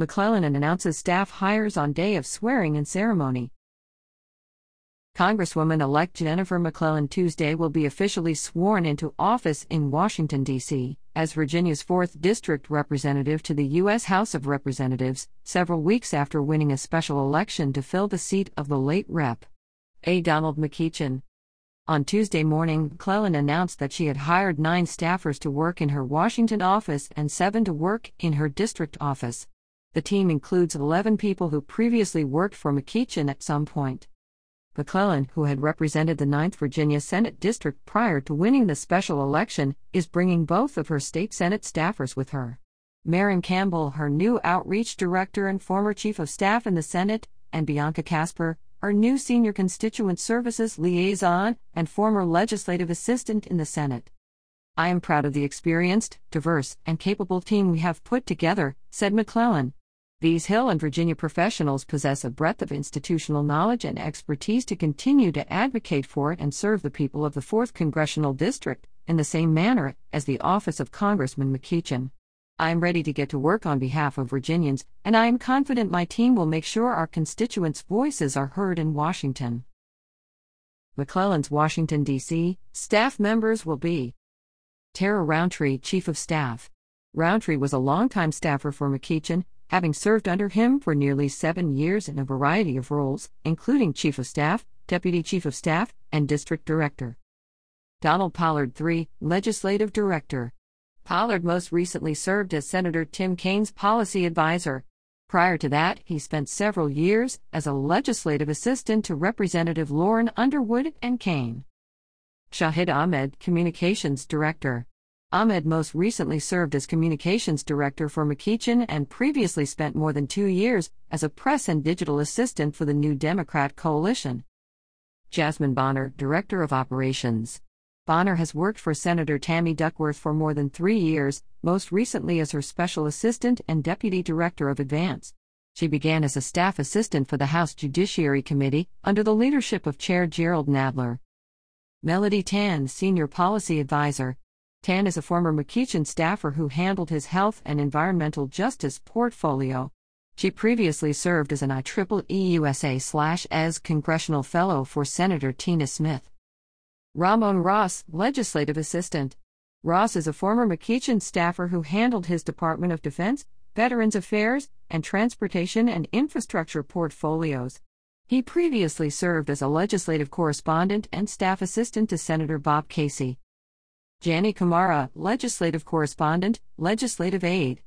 McClellan announces staff hires on day of swearing in ceremony. Congresswoman elect Jennifer McClellan Tuesday will be officially sworn into office in Washington, D.C., as Virginia's 4th District representative to the U.S. House of Representatives, several weeks after winning a special election to fill the seat of the late Rep. A. Donald McEachin. On Tuesday morning, McClellan announced that she had hired nine staffers to work in her Washington office and seven to work in her district office. The team includes 11 people who previously worked for McEachin at some point. McClellan, who had represented the 9th Virginia Senate District prior to winning the special election, is bringing both of her state Senate staffers with her. Marin Campbell, her new outreach director and former chief of staff in the Senate, and Bianca Casper, our new Senior Constituent Services Liaison and former legislative assistant in the Senate. I am proud of the experienced, diverse, and capable team we have put together, said McClellan. These Hill and Virginia professionals possess a breadth of institutional knowledge and expertise to continue to advocate for and serve the people of the 4th Congressional District in the same manner as the office of Congressman McEachin. I am ready to get to work on behalf of Virginians, and I am confident my team will make sure our constituents' voices are heard in Washington. McClellan's Washington, D.C. staff members will be Tara Rountree, Chief of Staff. Rountree was a longtime staffer for McEachin, having served under him for nearly seven years in a variety of roles, including Chief of Staff, Deputy Chief of Staff, and District Director. Donald Pollard, III, Legislative Director. Pollard most recently served as Senator Tim Kaine's policy advisor. Prior to that, he spent several years as a legislative assistant to Representative Lauren Underwood and Kaine. Shahid Ahmed, Communications Director. Ahmed most recently served as Communications Director for McEachin and previously spent more than two years as a press and digital assistant for the New Democrat Coalition. Jasmine Bonner, Director of Operations. Bonner has worked for Senator Tammy Duckworth for more than three years, most recently as her special assistant and deputy director of advance. She began as a staff assistant for the House Judiciary Committee under the leadership of Chair Gerald Nadler. Melody Tan, Senior Policy Advisor. Tan is a former McEachin staffer who handled his health and environmental justice portfolio. She previously served as an IEEE USA/ES Congressional Fellow for Senator Tina Smith. Ramon Ross, Legislative Assistant. Ross is a former McEachin staffer who handled his Department of Defense, Veterans Affairs, and Transportation and Infrastructure portfolios. He previously served as a legislative correspondent and staff assistant to Senator Bob Casey. Jani Kamara, Legislative Correspondent, Legislative Aide.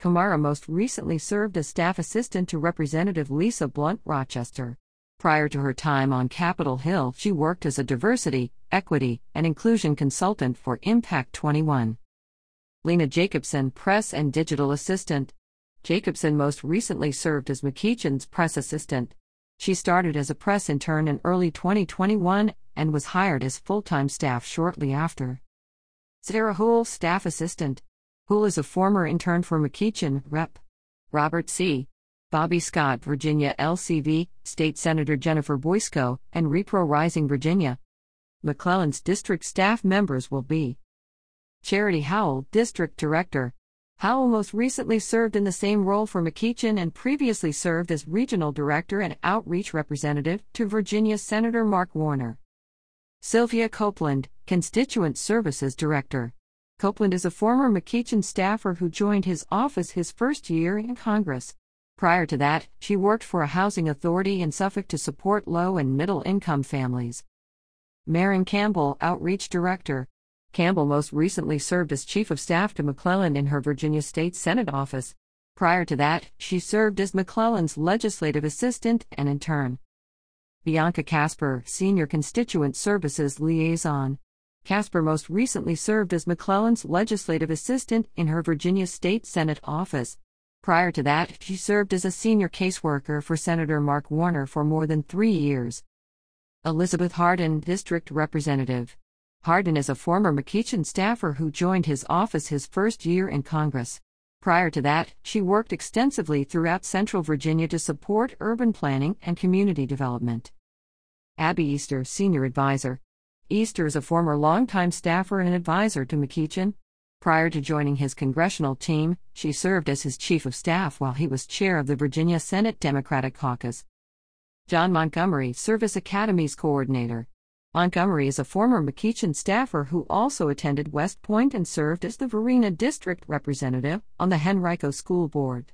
Kamara most recently served as staff assistant to Representative Lisa Blunt Rochester. Prior to her time on Capitol Hill, she worked as a diversity, equity, and inclusion consultant for Impact 21. Lena Jacobson, press and digital assistant. Jacobson most recently served as McEachin's press assistant. She started as a press intern in early 2021 and was hired as full time staff shortly after. Sarah Houle, staff assistant. Houle is a former intern for McEachin, Rep. Robert C. Bobby Scott, Virginia LCV, State Senator Jennifer Boysko, and Repro Rising, Virginia. McClellan's district staff members will be Charity Howell, District Director. Howell most recently served in the same role for McEachin and previously served as Regional Director and Outreach Representative to Virginia Senator Mark Warner. Sylvia Copeland, Constituent Services Director. Copeland is a former McEachin staffer who joined his office his first year in Congress. Prior to that, she worked for a housing authority in Suffolk to support low and middle income families. Marin Campbell, Outreach Director. Campbell most recently served as Chief of Staff to McClellan in her Virginia State Senate office. Prior to that, she served as McClellan's legislative assistant and intern. Bianca Casper, Senior Constituent Services Liaison. Casper most recently served as McClellan's legislative assistant in her Virginia State Senate office. Prior to that, she served as a senior caseworker for Senator Mark Warner for more than three years. Elizabeth Hardin, District Representative. Hardin is a former McEachin staffer who joined his office his first year in Congress. Prior to that, she worked extensively throughout Central Virginia to support urban planning and community development. Abby Easter, Senior Advisor. Easter is a former longtime staffer and advisor to McEachin. Prior to joining his congressional team, she served as his chief of staff while he was chair of the Virginia Senate Democratic Caucus. John Montgomery, Service Academies Coordinator. Montgomery is a former McEachin staffer who also attended West Point and served as the Varina District Representative on the Henrico School Board.